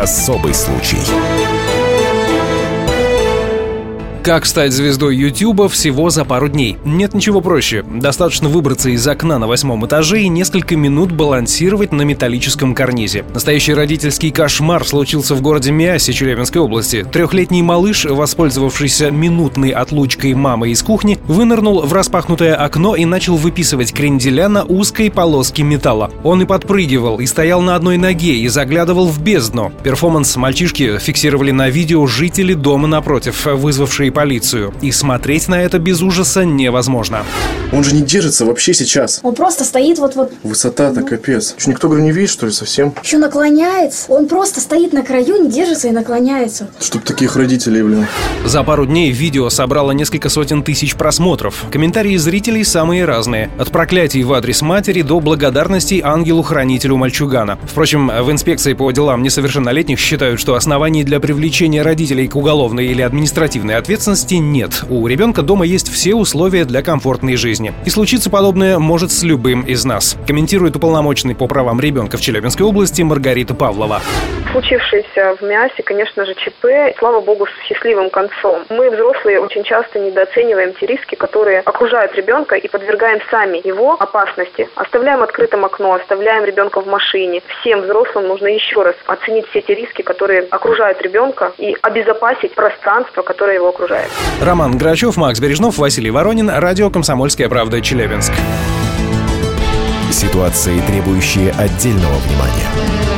Особый случай. Как стать звездой Ютуба всего за пару дней? Нет ничего проще. Достаточно выбраться из окна на восьмом этаже и несколько минут балансировать на металлическом карнизе. Настоящий родительский кошмар случился в городе Миасе Челябинской области. Трехлетний малыш, воспользовавшийся минутной отлучкой мамы из кухни, вынырнул в распахнутое окно и начал выписывать кренделя на узкой полоске металла. Он и подпрыгивал, и стоял на одной ноге, и заглядывал в бездну. Перформанс мальчишки фиксировали на видео жители дома напротив, вызвавшие полицию. И смотреть на это без ужаса невозможно. Он же не держится вообще сейчас. Он просто стоит вот-вот. Высота-то капец. Что, никто, говорю, не видит, что ли, совсем? Еще наклоняется. Он просто стоит на краю, не держится и наклоняется. Чтоб таких родителей, блин. За пару дней видео собрало несколько сотен тысяч просмотров. Комментарии зрителей самые разные. От проклятий в адрес матери до благодарностей ангелу-хранителю мальчугана. Впрочем, в инспекции по делам несовершеннолетних считают, что оснований для привлечения родителей к уголовной или административной ответственности нет. У ребенка дома есть все условия для комфортной жизни. И случиться подобное может с любым из нас. Комментирует уполномоченный по правам ребенка в Челябинской области Маргарита Павлова. Случившееся в МИАСе, конечно же, ЧП, слава богу, с счастливым концом. Мы, взрослые, очень часто недооцениваем те риски, которые окружают ребенка и подвергаем сами его опасности. Оставляем открытым окно, оставляем ребенка в машине. Всем взрослым нужно еще раз оценить все эти риски, которые окружают ребенка и обезопасить пространство, которое его окружает. Роман Грачев, Макс Бережнов, Василий Воронин, Радио «Комсомольская правда», Челябинск. Ситуации, требующие отдельного внимания.